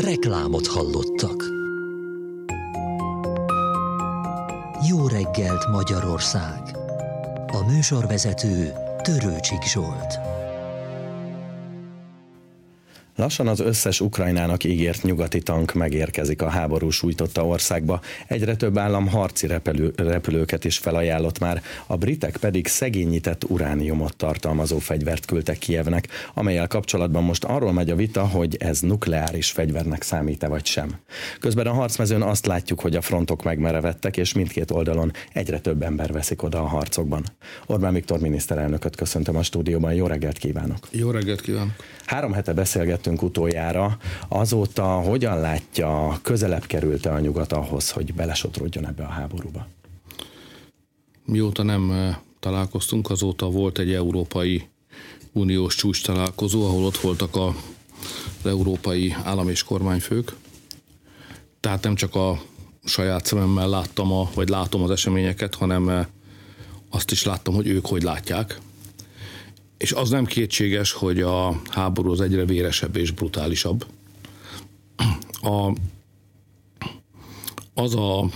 Reklámot hallottak. Jó reggelt Magyarország! A műsorvezető Törőcsik Zsolt. Lassan az összes Ukrajnának ígért nyugati tank megérkezik a háború sújtotta országba. Egyre több állam harci repülő, repülőket is felajánlott már, a britek pedig szegényített urániumot tartalmazó fegyvert küldtek Kievnek, amelyel kapcsolatban most arról megy a vita, hogy ez nukleáris fegyvernek számít-e vagy sem. Közben a harcmezőn azt látjuk, hogy a frontok megmerevettek, és mindkét oldalon egyre több ember veszik oda a harcokban. Orbán Viktor miniszterelnököt köszöntöm a stúdióban, jó reggelt kívánok! Jó reggelt kívánok! Három hete beszélgettünk beszélgettünk utoljára, azóta hogyan látja, közelebb került-e a nyugat ahhoz, hogy belesodródjon ebbe a háborúba? Mióta nem eh, találkoztunk, azóta volt egy európai uniós csúcs találkozó, ahol ott voltak a, az európai állam és kormányfők. Tehát nem csak a saját szememmel láttam, a, vagy látom az eseményeket, hanem eh, azt is láttam, hogy ők hogy látják. És az nem kétséges, hogy a háború az egyre véresebb és brutálisabb. A, az a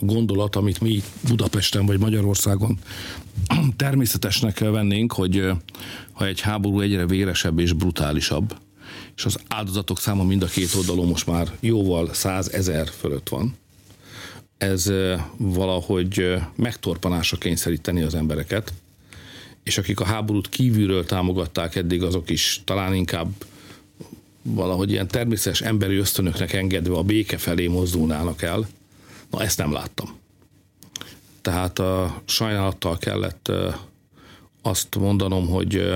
gondolat, amit mi Budapesten vagy Magyarországon természetesnek vennénk, hogy ha egy háború egyre véresebb és brutálisabb, és az áldozatok száma mind a két oldalon most már jóval százezer fölött van, ez valahogy megtorpanásra kényszeríteni az embereket, és akik a háborút kívülről támogatták eddig, azok is talán inkább valahogy ilyen természetes emberi ösztönöknek engedve a béke felé mozdulnának el. Na, ezt nem láttam. Tehát a sajnálattal kellett azt mondanom, hogy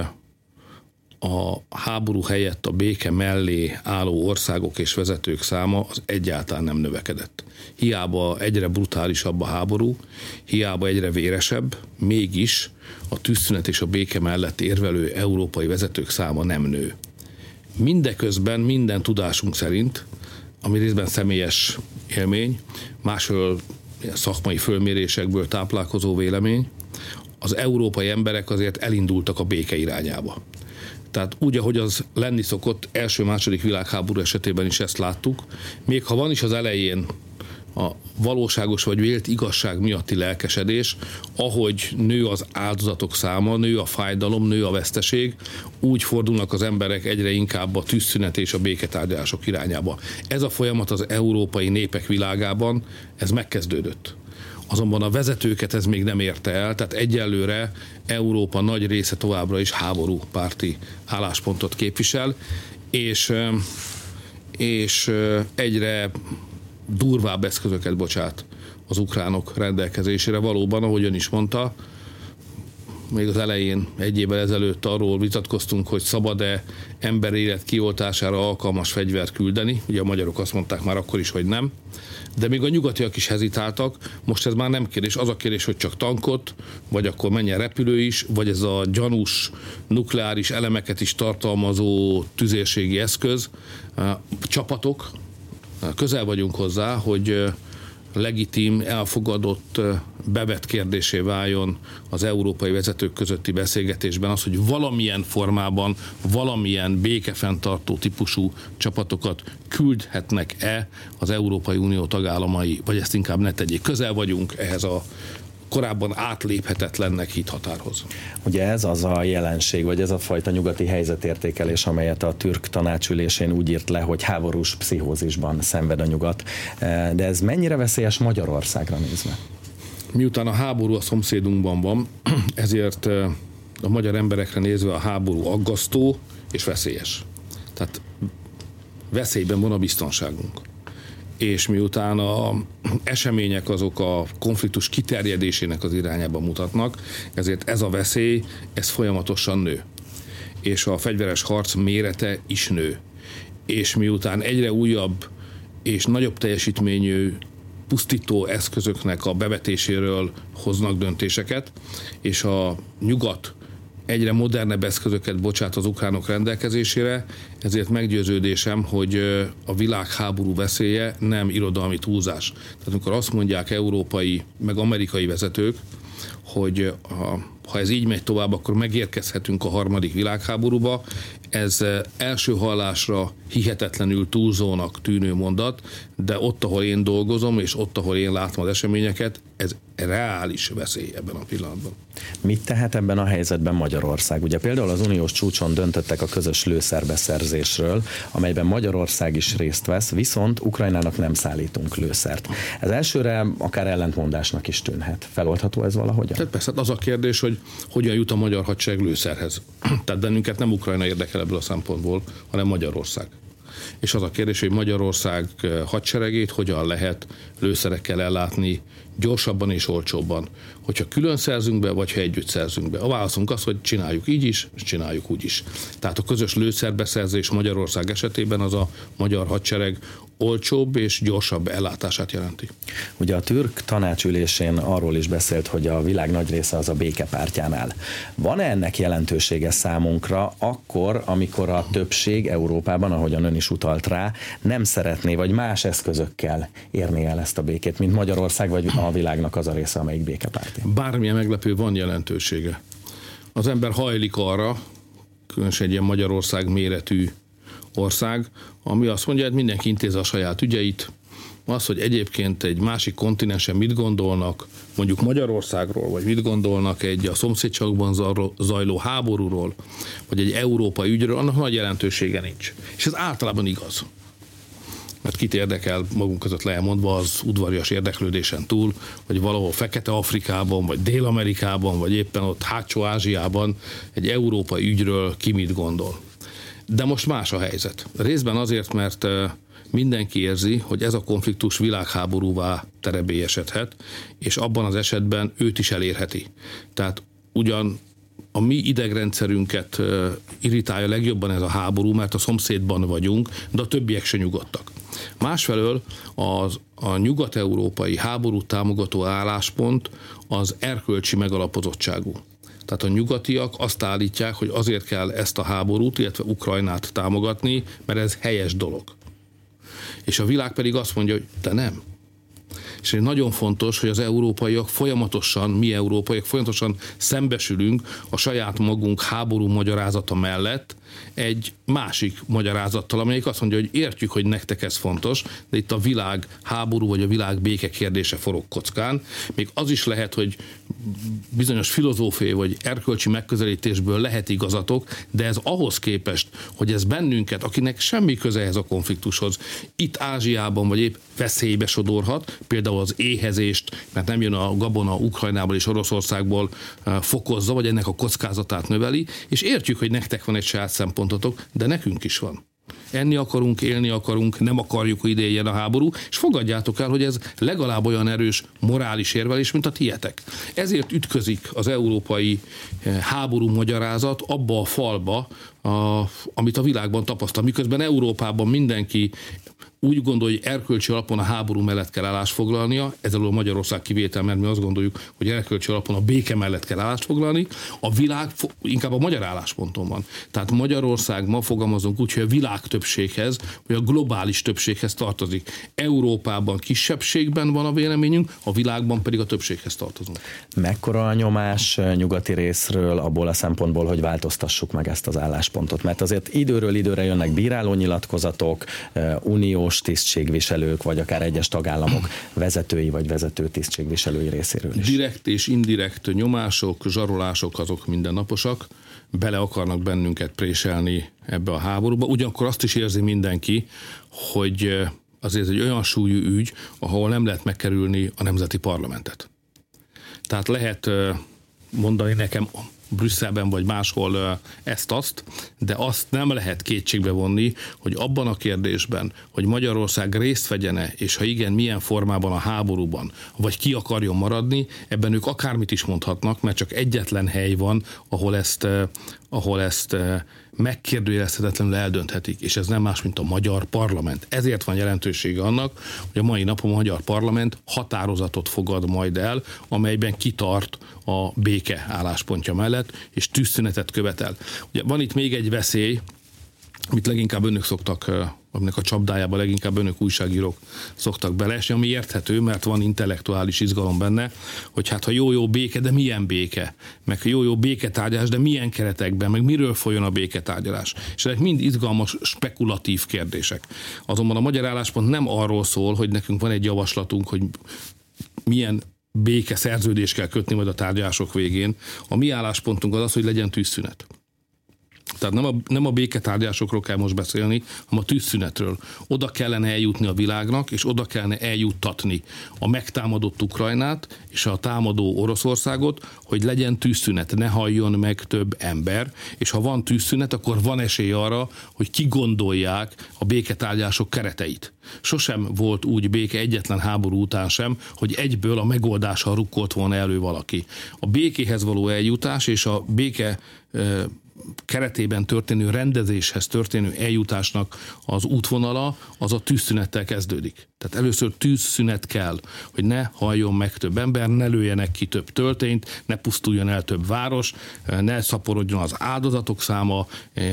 a háború helyett a béke mellé álló országok és vezetők száma az egyáltalán nem növekedett. Hiába egyre brutálisabb a háború, hiába egyre véresebb, mégis a tűzszünet és a béke mellett érvelő európai vezetők száma nem nő. Mindeközben minden tudásunk szerint, ami részben személyes élmény, másról szakmai fölmérésekből táplálkozó vélemény, az európai emberek azért elindultak a béke irányába. Tehát úgy, ahogy az lenni szokott, első-második világháború esetében is ezt láttuk, még ha van is az elején a valóságos vagy vélt igazság miatti lelkesedés, ahogy nő az áldozatok száma, nő a fájdalom, nő a veszteség, úgy fordulnak az emberek egyre inkább a tűzszünet és a béketárgyalások irányába. Ez a folyamat az európai népek világában, ez megkezdődött azonban a vezetőket ez még nem érte el, tehát egyelőre Európa nagy része továbbra is háború párti álláspontot képvisel, és, és egyre durvább eszközöket bocsát az ukránok rendelkezésére. Valóban, ahogy ön is mondta, még az elején, egy évvel ezelőtt arról vitatkoztunk, hogy szabad-e ember élet kioltására alkalmas fegyvert küldeni. Ugye a magyarok azt mondták már akkor is, hogy nem. De még a nyugatiak is hezitáltak, most ez már nem kérdés. Az a kérdés, hogy csak tankot, vagy akkor menjen repülő is, vagy ez a gyanús nukleáris elemeket is tartalmazó tüzérségi eszköz. Csapatok, közel vagyunk hozzá, hogy legitim, elfogadott, bevett kérdésé váljon az európai vezetők közötti beszélgetésben az, hogy valamilyen formában, valamilyen békefenntartó típusú csapatokat küldhetnek-e az Európai Unió tagállamai, vagy ezt inkább ne tegyék. Közel vagyunk ehhez a korábban átléphetetlennek hit határhoz. Ugye ez az a jelenség, vagy ez a fajta nyugati helyzetértékelés, amelyet a türk tanácsülésén úgy írt le, hogy háborús pszichózisban szenved a nyugat. E, de ez mennyire veszélyes Magyarországra nézve? Miután a háború a szomszédunkban van, ezért e, a magyar emberekre nézve a háború aggasztó és veszélyes. Tehát veszélyben van a biztonságunk és miután a események azok a konfliktus kiterjedésének az irányába mutatnak, ezért ez a veszély, ez folyamatosan nő. És a fegyveres harc mérete is nő. És miután egyre újabb és nagyobb teljesítményű pusztító eszközöknek a bevetéséről hoznak döntéseket, és a nyugat egyre modernebb eszközöket bocsát az ukránok rendelkezésére, ezért meggyőződésem, hogy a világháború veszélye nem irodalmi túlzás. Tehát amikor azt mondják európai, meg amerikai vezetők, hogy a ha ez így megy tovább, akkor megérkezhetünk a harmadik világháborúba. Ez első hallásra hihetetlenül túlzónak tűnő mondat, de ott, ahol én dolgozom, és ott, ahol én látom az eseményeket, ez reális veszély ebben a pillanatban. Mit tehet ebben a helyzetben Magyarország? Ugye például az uniós csúcson döntöttek a közös lőszerbeszerzésről, amelyben Magyarország is részt vesz, viszont Ukrajnának nem szállítunk lőszert. Ez elsőre akár ellentmondásnak is tűnhet. Feloldható ez valahogyan? Tehát persze, hát az a kérdés, hogy hogyan jut a magyar hadsereg lőszerhez. Tehát bennünket nem Ukrajna érdekel ebből a szempontból, hanem Magyarország és az a kérdés, hogy Magyarország hadseregét hogyan lehet lőszerekkel ellátni gyorsabban és olcsóbban, hogyha külön szerzünk be, vagy ha együtt szerzünk be. A válaszunk az, hogy csináljuk így is, és csináljuk úgy is. Tehát a közös lőszerbeszerzés Magyarország esetében az a magyar hadsereg olcsóbb és gyorsabb ellátását jelenti. Ugye a türk tanácsülésén arról is beszélt, hogy a világ nagy része az a békepártjánál. Van-e ennek jelentősége számunkra akkor, amikor a többség Európában, ahogyan ön is utalt rá, nem szeretné, vagy más eszközökkel érni el ezt a békét, mint Magyarország, vagy a világnak az a része, amelyik békepárti? Bármilyen meglepő van jelentősége. Az ember hajlik arra, különösen egy ilyen Magyarország méretű ország, ami azt mondja, hogy mindenki intézze a saját ügyeit, az, hogy egyébként egy másik kontinensen mit gondolnak, mondjuk Magyarországról, vagy mit gondolnak egy a szomszédságban zajló háborúról, vagy egy európai ügyről, annak nagy jelentősége nincs. És ez általában igaz. Mert kit érdekel magunk között leelmondva az udvarias érdeklődésen túl, hogy valahol Fekete-Afrikában, vagy Dél-Amerikában, vagy éppen ott hátsó Ázsiában egy európai ügyről ki mit gondol. De most más a helyzet. Részben azért, mert mindenki érzi, hogy ez a konfliktus világháborúvá terebélyesedhet, és abban az esetben őt is elérheti. Tehát ugyan a mi idegrendszerünket irritálja legjobban ez a háború, mert a szomszédban vagyunk, de a többiek se nyugodtak. Másfelől az, a nyugat-európai háború támogató álláspont az erkölcsi megalapozottságú. Tehát a nyugatiak azt állítják, hogy azért kell ezt a háborút, illetve Ukrajnát támogatni, mert ez helyes dolog. És a világ pedig azt mondja, hogy te nem. És nagyon fontos, hogy az európaiak folyamatosan, mi európaiak folyamatosan szembesülünk a saját magunk háború magyarázata mellett, egy másik magyarázattal, amelyik azt mondja, hogy értjük, hogy nektek ez fontos, de itt a világ háború vagy a világ béke kérdése forog kockán. Még az is lehet, hogy bizonyos filozófiai vagy erkölcsi megközelítésből lehet igazatok, de ez ahhoz képest, hogy ez bennünket, akinek semmi köze ez a konfliktushoz, itt Ázsiában vagy épp veszélybe sodorhat, például az éhezést, mert nem jön a gabona Ukrajnából és Oroszországból eh, fokozza, vagy ennek a kockázatát növeli, és értjük, hogy nektek van egy saját szempontotok, de nekünk is van. Enni akarunk, élni akarunk, nem akarjuk, hogy ide éljen a háború, és fogadjátok el, hogy ez legalább olyan erős morális érvelés, mint a tietek. Ezért ütközik az európai eh, háború magyarázat abba a falba, a, amit a világban tapasztal. Miközben Európában mindenki úgy gondolja, hogy erkölcsi alapon a háború mellett kell állást foglalnia, ezzel a Magyarország kivétel, mert mi azt gondoljuk, hogy erkölcsi alapon a béke mellett kell állást foglalni, a világ inkább a magyar állásponton van. Tehát Magyarország ma fogalmazunk úgy, hogy a világ többséghez, vagy a globális többséghez tartozik. Európában kisebbségben van a véleményünk, a világban pedig a többséghez tartozunk. Mekkora a nyomás nyugati részről abból a szempontból, hogy változtassuk meg ezt az álláspontot? Mert azért időről időre jönnek bíráló nyilatkozatok, unió uniós tisztségviselők, vagy akár egyes tagállamok vezetői vagy vezető tisztségviselői részéről is. Direkt és indirekt nyomások, zsarolások azok mindennaposak, bele akarnak bennünket préselni ebbe a háborúba. Ugyanakkor azt is érzi mindenki, hogy eh, azért egy olyan súlyú ügy, ahol nem lehet megkerülni a nemzeti parlamentet. Tehát lehet eh, mondani nekem Brüsszelben vagy máshol ezt-azt, de azt nem lehet kétségbe vonni, hogy abban a kérdésben, hogy Magyarország részt vegyene, és ha igen, milyen formában a háborúban, vagy ki akarjon maradni, ebben ők akármit is mondhatnak, mert csak egyetlen hely van, ahol ezt, ahol ezt megkérdőjelezhetetlenül eldönthetik, és ez nem más, mint a magyar parlament. Ezért van jelentősége annak, hogy a mai napon a magyar parlament határozatot fogad majd el, amelyben kitart a béke álláspontja mellett, és tűzszünetet követel. Ugye van itt még egy veszély, amit leginkább önök szoktak, aminek a csapdájába leginkább önök újságírók szoktak beleesni, ami érthető, mert van intellektuális izgalom benne, hogy hát ha jó-jó béke, de milyen béke, meg jó-jó béketárgyalás, de milyen keretekben, meg miről folyjon a béketárgyalás. És ezek mind izgalmas, spekulatív kérdések. Azonban a magyar álláspont nem arról szól, hogy nekünk van egy javaslatunk, hogy milyen béke szerződést kell kötni majd a tárgyalások végén. A mi álláspontunk az az, hogy legyen tűzszünet. Tehát nem a, nem a béketárgyásokról kell most beszélni, hanem a tűzszünetről. Oda kellene eljutni a világnak, és oda kellene eljuttatni a megtámadott Ukrajnát és a támadó Oroszországot, hogy legyen tűzszünet, ne halljon meg több ember, és ha van tűzszünet, akkor van esély arra, hogy kigondolják a béketárgyások kereteit. Sosem volt úgy béke egyetlen háború után sem, hogy egyből a megoldással rukkolt volna elő valaki. A békéhez való eljutás és a béke keretében történő rendezéshez történő eljutásnak az útvonala az a tűzszünettel kezdődik. Tehát először tűzszünet kell, hogy ne halljon meg több ember, ne lőjenek ki több töltényt, ne pusztuljon el több város, ne szaporodjon az áldozatok száma,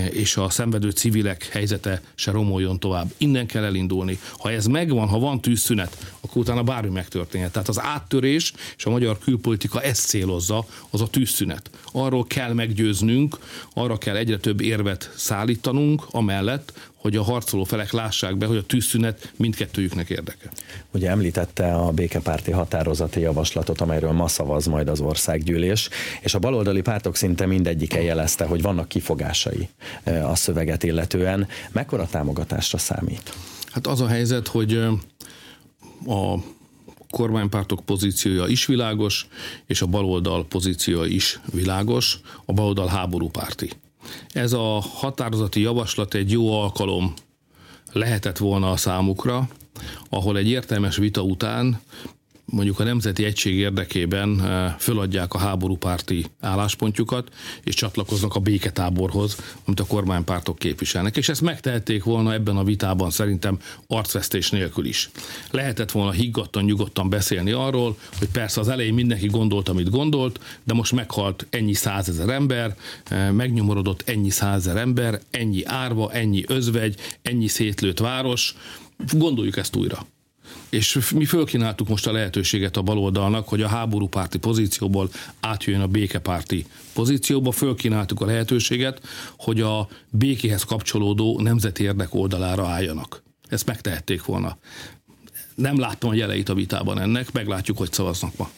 és a szenvedő civilek helyzete se romoljon tovább. Innen kell elindulni. Ha ez megvan, ha van tűzszünet, akkor utána bármi megtörténhet. Tehát az áttörés és a magyar külpolitika ezt célozza, az a tűzszünet. Arról kell meggyőznünk, arra kell egyre több érvet szállítanunk, amellett, hogy a harcoló felek lássák be, hogy a tűzszünet mindkettőjüknek érdeke. Ugye említette a békepárti határozati javaslatot, amelyről ma szavaz majd az országgyűlés, és a baloldali pártok szinte mindegyike jelezte, hogy vannak kifogásai e, a szöveget illetően. Mekkora támogatásra számít? Hát az a helyzet, hogy e, a kormánypártok pozíciója is világos, és a baloldal pozíciója is világos, a baloldal háborúpárti. Ez a határozati javaslat egy jó alkalom lehetett volna a számukra, ahol egy értelmes vita után mondjuk a nemzeti egység érdekében eh, föladják a háborúpárti álláspontjukat, és csatlakoznak a béketáborhoz, amit a kormánypártok képviselnek. És ezt megtehették volna ebben a vitában szerintem arcvesztés nélkül is. Lehetett volna higgadtan, nyugodtan beszélni arról, hogy persze az elején mindenki gondolt, amit gondolt, de most meghalt ennyi százezer ember, eh, megnyomorodott ennyi százezer ember, ennyi árva, ennyi özvegy, ennyi szétlőtt város, gondoljuk ezt újra. És mi fölkínáltuk most a lehetőséget a baloldalnak, hogy a háborúpárti pozícióból átjöjjön a békepárti pozícióba, fölkínáltuk a lehetőséget, hogy a békéhez kapcsolódó nemzeti érdek oldalára álljanak. Ezt megtehették volna. Nem láttam a jeleit a vitában ennek, meglátjuk, hogy szavaznak ma.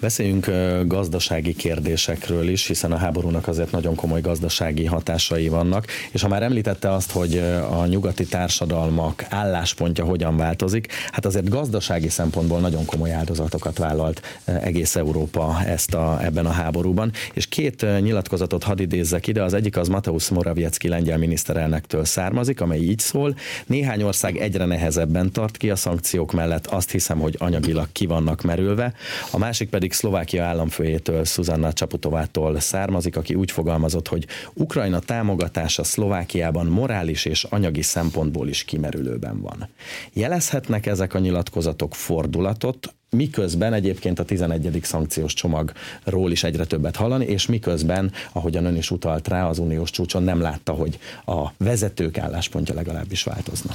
Beszéljünk gazdasági kérdésekről is, hiszen a háborúnak azért nagyon komoly gazdasági hatásai vannak, és ha már említette azt, hogy a nyugati társadalmak álláspontja hogyan változik, hát azért gazdasági szempontból nagyon komoly áldozatokat vállalt egész Európa ezt a, ebben a háborúban, és két nyilatkozatot hadd idézzek ide, az egyik az Mateusz Morawiecki lengyel miniszterelnöktől származik, amely így szól, néhány ország egyre nehezebben tart ki a szankciók mellett, azt hiszem, hogy anyagilag ki vannak merülve, a másik pedig pedig Szlovákia államfőjétől, Szuzanna Csaputovától származik, aki úgy fogalmazott, hogy Ukrajna támogatása Szlovákiában morális és anyagi szempontból is kimerülőben van. Jelezhetnek ezek a nyilatkozatok fordulatot, miközben egyébként a 11. szankciós csomagról is egyre többet hallani, és miközben, ahogyan ön is utalt rá, az uniós csúcson nem látta, hogy a vezetők álláspontja legalábbis változna.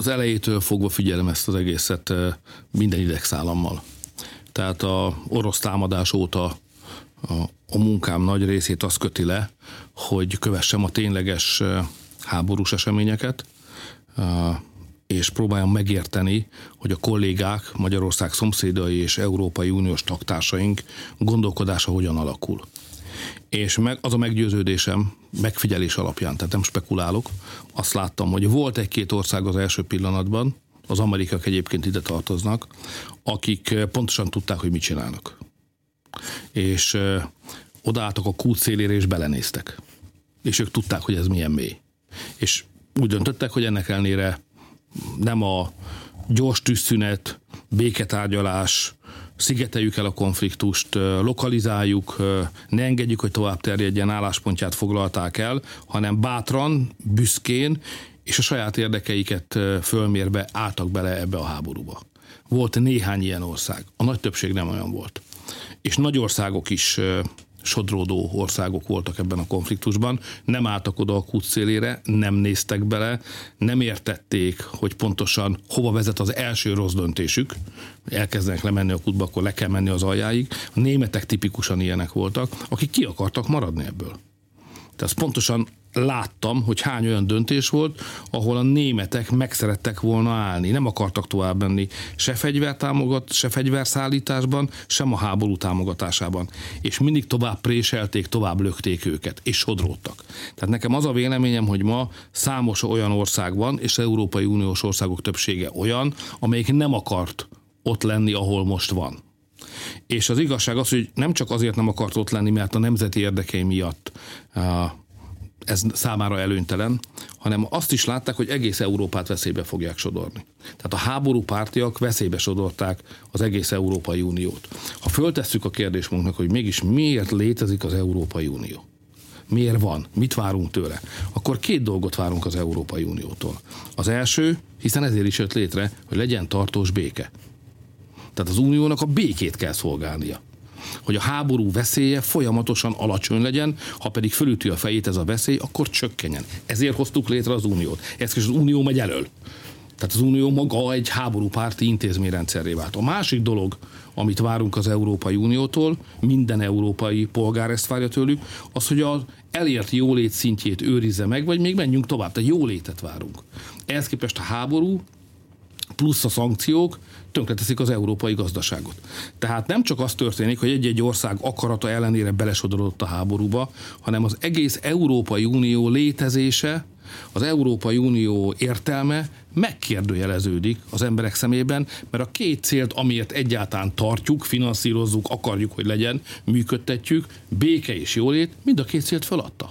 Az elejétől fogva figyelem ezt az egészet minden idegszállammal. Tehát a orosz támadás óta a, a munkám nagy részét az köti le, hogy kövessem a tényleges háborús eseményeket, és próbáljam megérteni, hogy a kollégák, Magyarország szomszédai és Európai Uniós taktársaink gondolkodása hogyan alakul és meg, az a meggyőződésem, megfigyelés alapján, tehát nem spekulálok, azt láttam, hogy volt egy-két ország az első pillanatban, az amerikák egyébként ide tartoznak, akik eh, pontosan tudták, hogy mit csinálnak. És ö, eh, odaálltak a kút szélére és belenéztek. És ők tudták, hogy ez milyen mély. És úgy döntöttek, hogy ennek ellenére nem a gyors tűzszünet, béketárgyalás, szigeteljük el a konfliktust, lokalizáljuk, ne engedjük, hogy tovább terjedjen, álláspontját foglalták el, hanem bátran, büszkén és a saját érdekeiket fölmérve álltak bele ebbe a háborúba. Volt néhány ilyen ország, a nagy többség nem olyan volt. És nagy országok is sodródó országok voltak ebben a konfliktusban, nem álltak oda a kút szélére, nem néztek bele, nem értették, hogy pontosan hova vezet az első rossz döntésük, elkezdenek lemenni a kútba, akkor le kell menni az aljáig. A németek tipikusan ilyenek voltak, akik ki akartak maradni ebből. Tehát pontosan láttam, hogy hány olyan döntés volt, ahol a németek megszerettek volna állni. Nem akartak tovább menni se fegyvertámogat, se fegyverszállításban, sem a háború támogatásában. És mindig tovább préselték, tovább lökték őket, és sodródtak. Tehát nekem az a véleményem, hogy ma számos olyan ország van, és Európai Uniós országok többsége olyan, amelyik nem akart ott lenni, ahol most van. És az igazság az, hogy nem csak azért nem akart ott lenni, mert a nemzeti érdekei miatt ez számára előnytelen, hanem azt is látták, hogy egész Európát veszélybe fogják sodorni. Tehát a háború pártiak veszélybe sodorták az egész Európai Uniót. Ha föltesszük a kérdésmunknak, hogy mégis miért létezik az Európai Unió, miért van, mit várunk tőle, akkor két dolgot várunk az Európai Uniótól. Az első, hiszen ezért is jött létre, hogy legyen tartós béke. Tehát az uniónak a békét kell szolgálnia hogy a háború veszélye folyamatosan alacsony legyen, ha pedig fölüti a fejét ez a veszély, akkor csökkenjen. Ezért hoztuk létre az uniót. Ez az unió megy elől. Tehát az unió maga egy háborúpárti intézményrendszerré vált. A másik dolog, amit várunk az Európai Uniótól, minden európai polgár ezt várja tőlük, az, hogy az elért jólét szintjét őrizze meg, vagy még menjünk tovább, tehát jólétet várunk. Ehhez képest a háború plusz a szankciók tönkreteszik az európai gazdaságot. Tehát nem csak az történik, hogy egy-egy ország akarata ellenére belesodorott a háborúba, hanem az egész Európai Unió létezése, az Európai Unió értelme megkérdőjeleződik az emberek szemében, mert a két célt, amiért egyáltalán tartjuk, finanszírozzuk, akarjuk, hogy legyen, működtetjük, béke és jólét, mind a két célt feladta.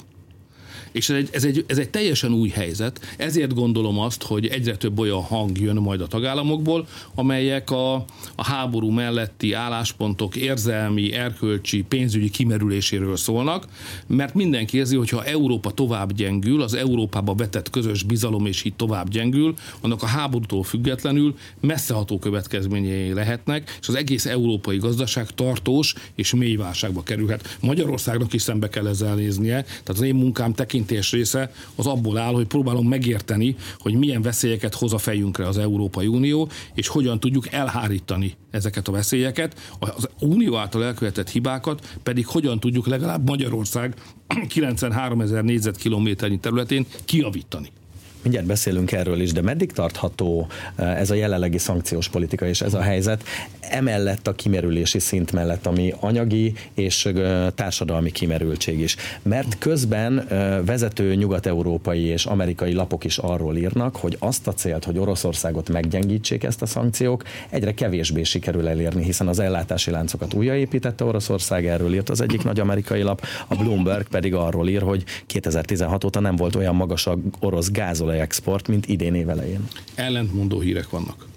És ez egy, ez, egy, ez egy teljesen új helyzet, ezért gondolom azt, hogy egyre több olyan hang jön majd a tagállamokból, amelyek a, a háború melletti álláspontok érzelmi, erkölcsi, pénzügyi kimerüléséről szólnak, mert mindenki érzi, hogy ha Európa tovább gyengül, az Európába vetett közös bizalom és hit tovább gyengül, annak a háborútól függetlenül messzeható következményei lehetnek, és az egész európai gazdaság tartós és mély válságba kerülhet. Magyarországnak is szembe kell ezzel néznie, tehát az én munkám tekint tekintés része az abból áll, hogy próbálom megérteni, hogy milyen veszélyeket hoz a fejünkre az Európai Unió, és hogyan tudjuk elhárítani ezeket a veszélyeket, az Unió által elkövetett hibákat pedig hogyan tudjuk legalább Magyarország 93 ezer négyzetkilométernyi területén kiavítani. Mindjárt beszélünk erről is, de meddig tartható eh, ez a jelenlegi szankciós politika és ez a helyzet, emellett a kimerülési szint mellett, ami anyagi és eh, társadalmi kimerültség is. Mert közben eh, vezető nyugat-európai és amerikai lapok is arról írnak, hogy azt a célt, hogy Oroszországot meggyengítsék ezt a szankciók, egyre kevésbé sikerül elérni, hiszen az ellátási láncokat újraépítette Oroszország, erről írt az egyik nagy amerikai lap, a Bloomberg pedig arról ír, hogy 2016 óta nem volt olyan magas a orosz gázol export, mint idén évelején. Ellentmondó hírek vannak.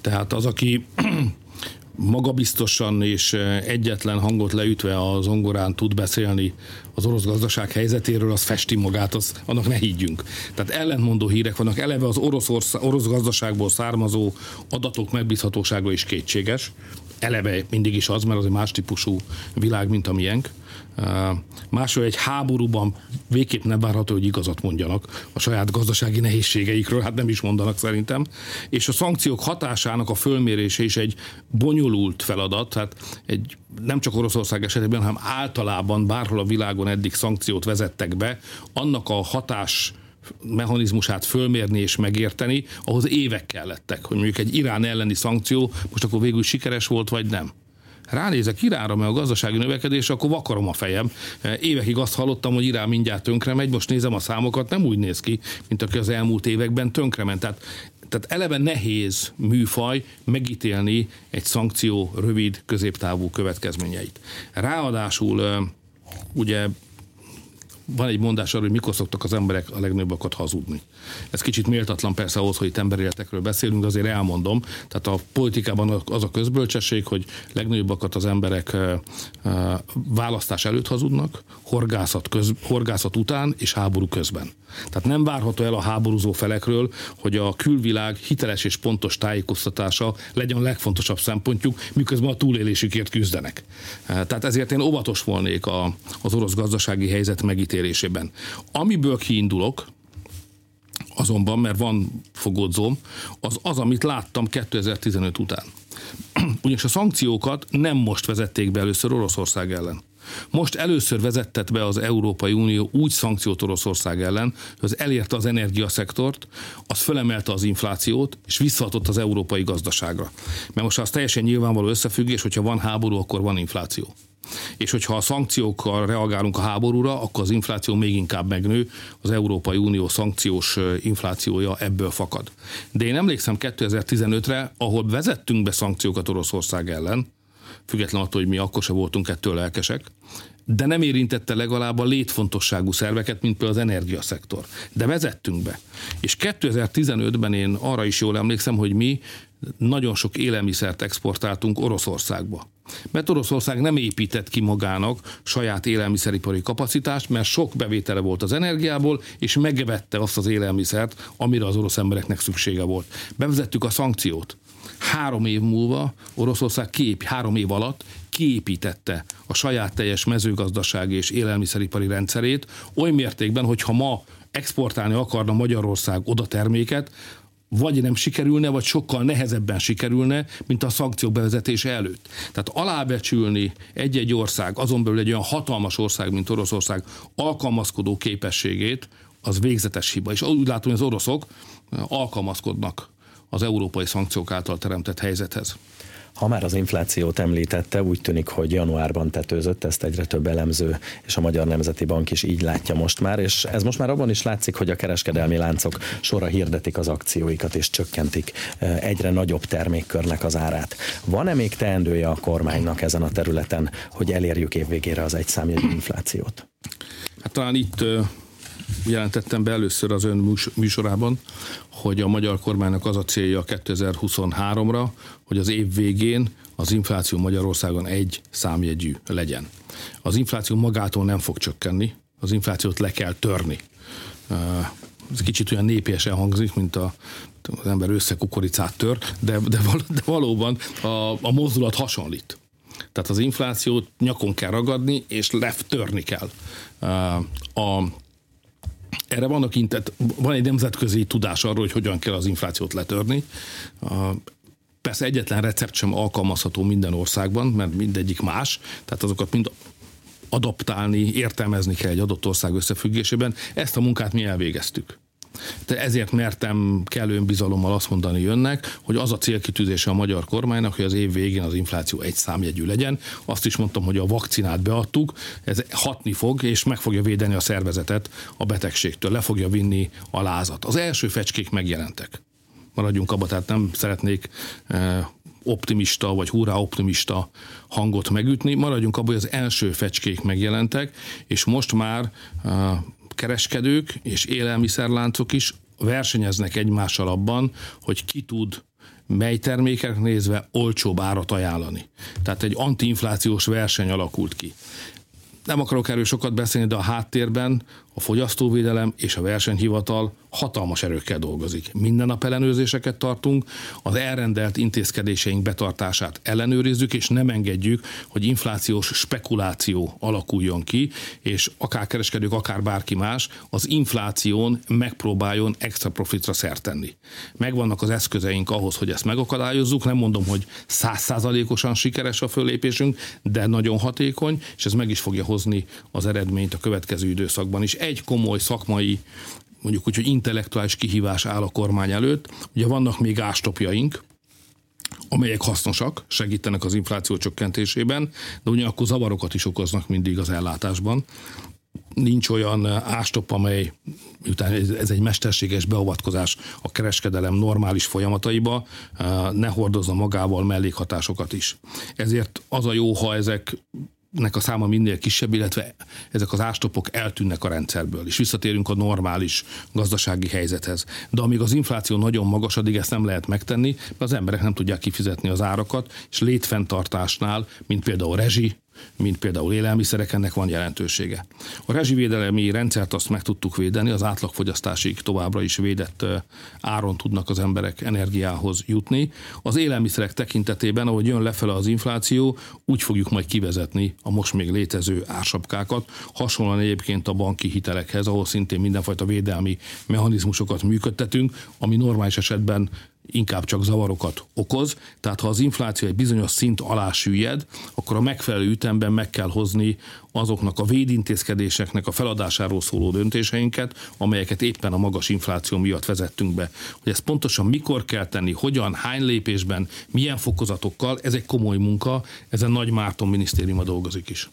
Tehát az, aki magabiztosan és egyetlen hangot leütve az zongorán tud beszélni az orosz gazdaság helyzetéről, az festi magát, az, annak ne higgyünk. Tehát ellentmondó hírek vannak, eleve az orosz, orosz gazdaságból származó adatok megbízhatósága is kétséges. Eleve mindig is az, mert az egy más típusú világ, mint a miénk. Másról egy háborúban végképp nem várható, hogy igazat mondjanak a saját gazdasági nehézségeikről, hát nem is mondanak szerintem. És a szankciók hatásának a fölmérése is egy bonyolult feladat, tehát egy nem csak Oroszország esetében, hanem általában bárhol a világon eddig szankciót vezettek be, annak a hatás mechanizmusát fölmérni és megérteni, ahhoz évek kellettek, hogy mondjuk egy Irán elleni szankció most akkor végül sikeres volt, vagy nem ránézek Iránra, mert a gazdasági növekedés, akkor vakarom a fejem. Évekig azt hallottam, hogy Irán mindjárt tönkre megy, most nézem a számokat, nem úgy néz ki, mint aki az elmúlt években ment. Tehát tehát eleve nehéz műfaj megítélni egy szankció rövid, középtávú következményeit. Ráadásul ugye van egy mondás arra, hogy mikor szoktak az emberek a legnagyobbakat hazudni. Ez kicsit méltatlan persze ahhoz, hogy itt emberéletekről beszélünk, de azért elmondom. Tehát a politikában az a közbölcsesség, hogy legnagyobbakat az emberek választás előtt hazudnak, horgászat, köz, horgászat után és háború közben. Tehát nem várható el a háborúzó felekről, hogy a külvilág hiteles és pontos tájékoztatása legyen a legfontosabb szempontjuk, miközben a túlélésükért küzdenek. Tehát ezért én óvatos volnék a, az orosz gazdasági helyzet megítélésében. Amiből kiindulok, azonban, mert van fogódzóm, az az, amit láttam 2015 után. Ugyanis a szankciókat nem most vezették be először Oroszország ellen. Most először vezettet be az Európai Unió úgy szankciót Oroszország ellen, hogy az elérte az energiaszektort, az fölemelte az inflációt, és visszahatott az európai gazdaságra. Mert most az teljesen nyilvánvaló összefüggés, hogyha van háború, akkor van infláció. És hogyha a szankciókkal reagálunk a háborúra, akkor az infláció még inkább megnő, az Európai Unió szankciós inflációja ebből fakad. De én emlékszem 2015-re, ahol vezettünk be szankciókat Oroszország ellen, független attól, hogy mi akkor se voltunk ettől lelkesek, de nem érintette legalább a létfontosságú szerveket, mint például az energiaszektor. De vezettünk be. És 2015-ben én arra is jól emlékszem, hogy mi nagyon sok élelmiszert exportáltunk Oroszországba. Mert Oroszország nem épített ki magának saját élelmiszeripari kapacitást, mert sok bevétele volt az energiából, és megvette azt az élelmiszert, amire az orosz embereknek szüksége volt. Bevezettük a szankciót. Három év múlva Oroszország kép, három év alatt kiépítette a saját teljes mezőgazdasági és élelmiszeripari rendszerét oly mértékben, hogy ha ma exportálni akarna Magyarország oda terméket, vagy nem sikerülne, vagy sokkal nehezebben sikerülne, mint a szankciók bevezetése előtt. Tehát alábecsülni egy-egy ország, azon belül egy olyan hatalmas ország, mint Oroszország alkalmazkodó képességét, az végzetes hiba. És úgy látom, hogy az oroszok alkalmazkodnak az európai szankciók által teremtett helyzethez. Ha már az inflációt említette, úgy tűnik, hogy januárban tetőzött, ezt egyre több elemző, és a Magyar Nemzeti Bank is így látja most már, és ez most már abban is látszik, hogy a kereskedelmi láncok sorra hirdetik az akcióikat, és csökkentik eh, egyre nagyobb termékkörnek az árát. Van-e még teendője a kormánynak ezen a területen, hogy elérjük évvégére az egyszámjegyű inflációt? Hát talán itt jelentettem be először az ön műsorában, hogy a magyar kormánynak az a célja 2023-ra, hogy az év végén az infláció Magyarországon egy számjegyű legyen. Az infláció magától nem fog csökkenni, az inflációt le kell törni. Ez kicsit olyan népiesen hangzik, mint a, az ember összekukoricát tör, de, de, de valóban a, a mozdulat hasonlít. Tehát az inflációt nyakon kell ragadni, és letörni kell. A erre vannak intet, van egy nemzetközi tudás arról, hogy hogyan kell az inflációt letörni. Persze egyetlen recept sem alkalmazható minden országban, mert mindegyik más, tehát azokat mind adaptálni, értelmezni kell egy adott ország összefüggésében. Ezt a munkát mi elvégeztük. Ezért mertem kellő bizalommal azt mondani önnek, hogy az a célkitűzése a magyar kormánynak, hogy az év végén az infláció egy számjegyű legyen. Azt is mondtam, hogy a vakcinát beadtuk, ez hatni fog, és meg fogja védeni a szervezetet a betegségtől, le fogja vinni a lázat. Az első fecskék megjelentek. Maradjunk abba, tehát nem szeretnék eh, optimista vagy hurrá optimista hangot megütni. Maradjunk abban, hogy az első fecskék megjelentek, és most már eh, kereskedők és élelmiszerláncok is versenyeznek egymással abban, hogy ki tud mely termékek nézve olcsóbb árat ajánlani. Tehát egy antiinflációs verseny alakult ki. Nem akarok erről sokat beszélni, de a háttérben a fogyasztóvédelem és a versenyhivatal hatalmas erőkkel dolgozik. Minden nap ellenőrzéseket tartunk, az elrendelt intézkedéseink betartását ellenőrizzük, és nem engedjük, hogy inflációs spekuláció alakuljon ki, és akár kereskedők, akár bárki más az infláción megpróbáljon extra profitra szert tenni. Megvannak az eszközeink ahhoz, hogy ezt megakadályozzuk, nem mondom, hogy százszázalékosan sikeres a fölépésünk, de nagyon hatékony, és ez meg is fogja hozni az eredményt a következő időszakban is egy komoly szakmai mondjuk úgy, hogy intellektuális kihívás áll a kormány előtt. Ugye vannak még ástopjaink, amelyek hasznosak, segítenek az infláció csökkentésében, de ugyanakkor zavarokat is okoznak mindig az ellátásban. Nincs olyan ástop, amely, miután ez egy mesterséges beavatkozás a kereskedelem normális folyamataiba, ne hordozza magával mellékhatásokat is. Ezért az a jó, ha ezek nek a száma minél kisebb, illetve ezek az ástopok eltűnnek a rendszerből, és visszatérünk a normális gazdasági helyzethez. De amíg az infláció nagyon magas, addig ezt nem lehet megtenni, mert az emberek nem tudják kifizetni az árakat, és létfenntartásnál, mint például rezsi, mint például élelmiszerek, ennek van jelentősége. A rezsivédelemi rendszert azt meg tudtuk védeni, az átlagfogyasztásig továbbra is védett áron tudnak az emberek energiához jutni. Az élelmiszerek tekintetében, ahogy jön lefele az infláció, úgy fogjuk majd kivezetni a most még létező ársapkákat, hasonlóan egyébként a banki hitelekhez, ahol szintén mindenfajta védelmi mechanizmusokat működtetünk, ami normális esetben inkább csak zavarokat okoz. Tehát ha az infláció egy bizonyos szint alá süllyed, akkor a megfelelő ütemben meg kell hozni azoknak a védintézkedéseknek a feladásáról szóló döntéseinket, amelyeket éppen a magas infláció miatt vezettünk be. Hogy ezt pontosan mikor kell tenni, hogyan, hány lépésben, milyen fokozatokkal, ez egy komoly munka, ezen Nagy Márton minisztériuma dolgozik is.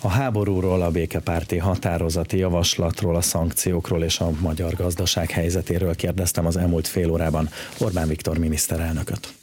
A háborúról, a békepárti határozati javaslatról, a szankciókról és a magyar gazdaság helyzetéről kérdeztem az elmúlt fél órában Orbán Viktor miniszterelnököt.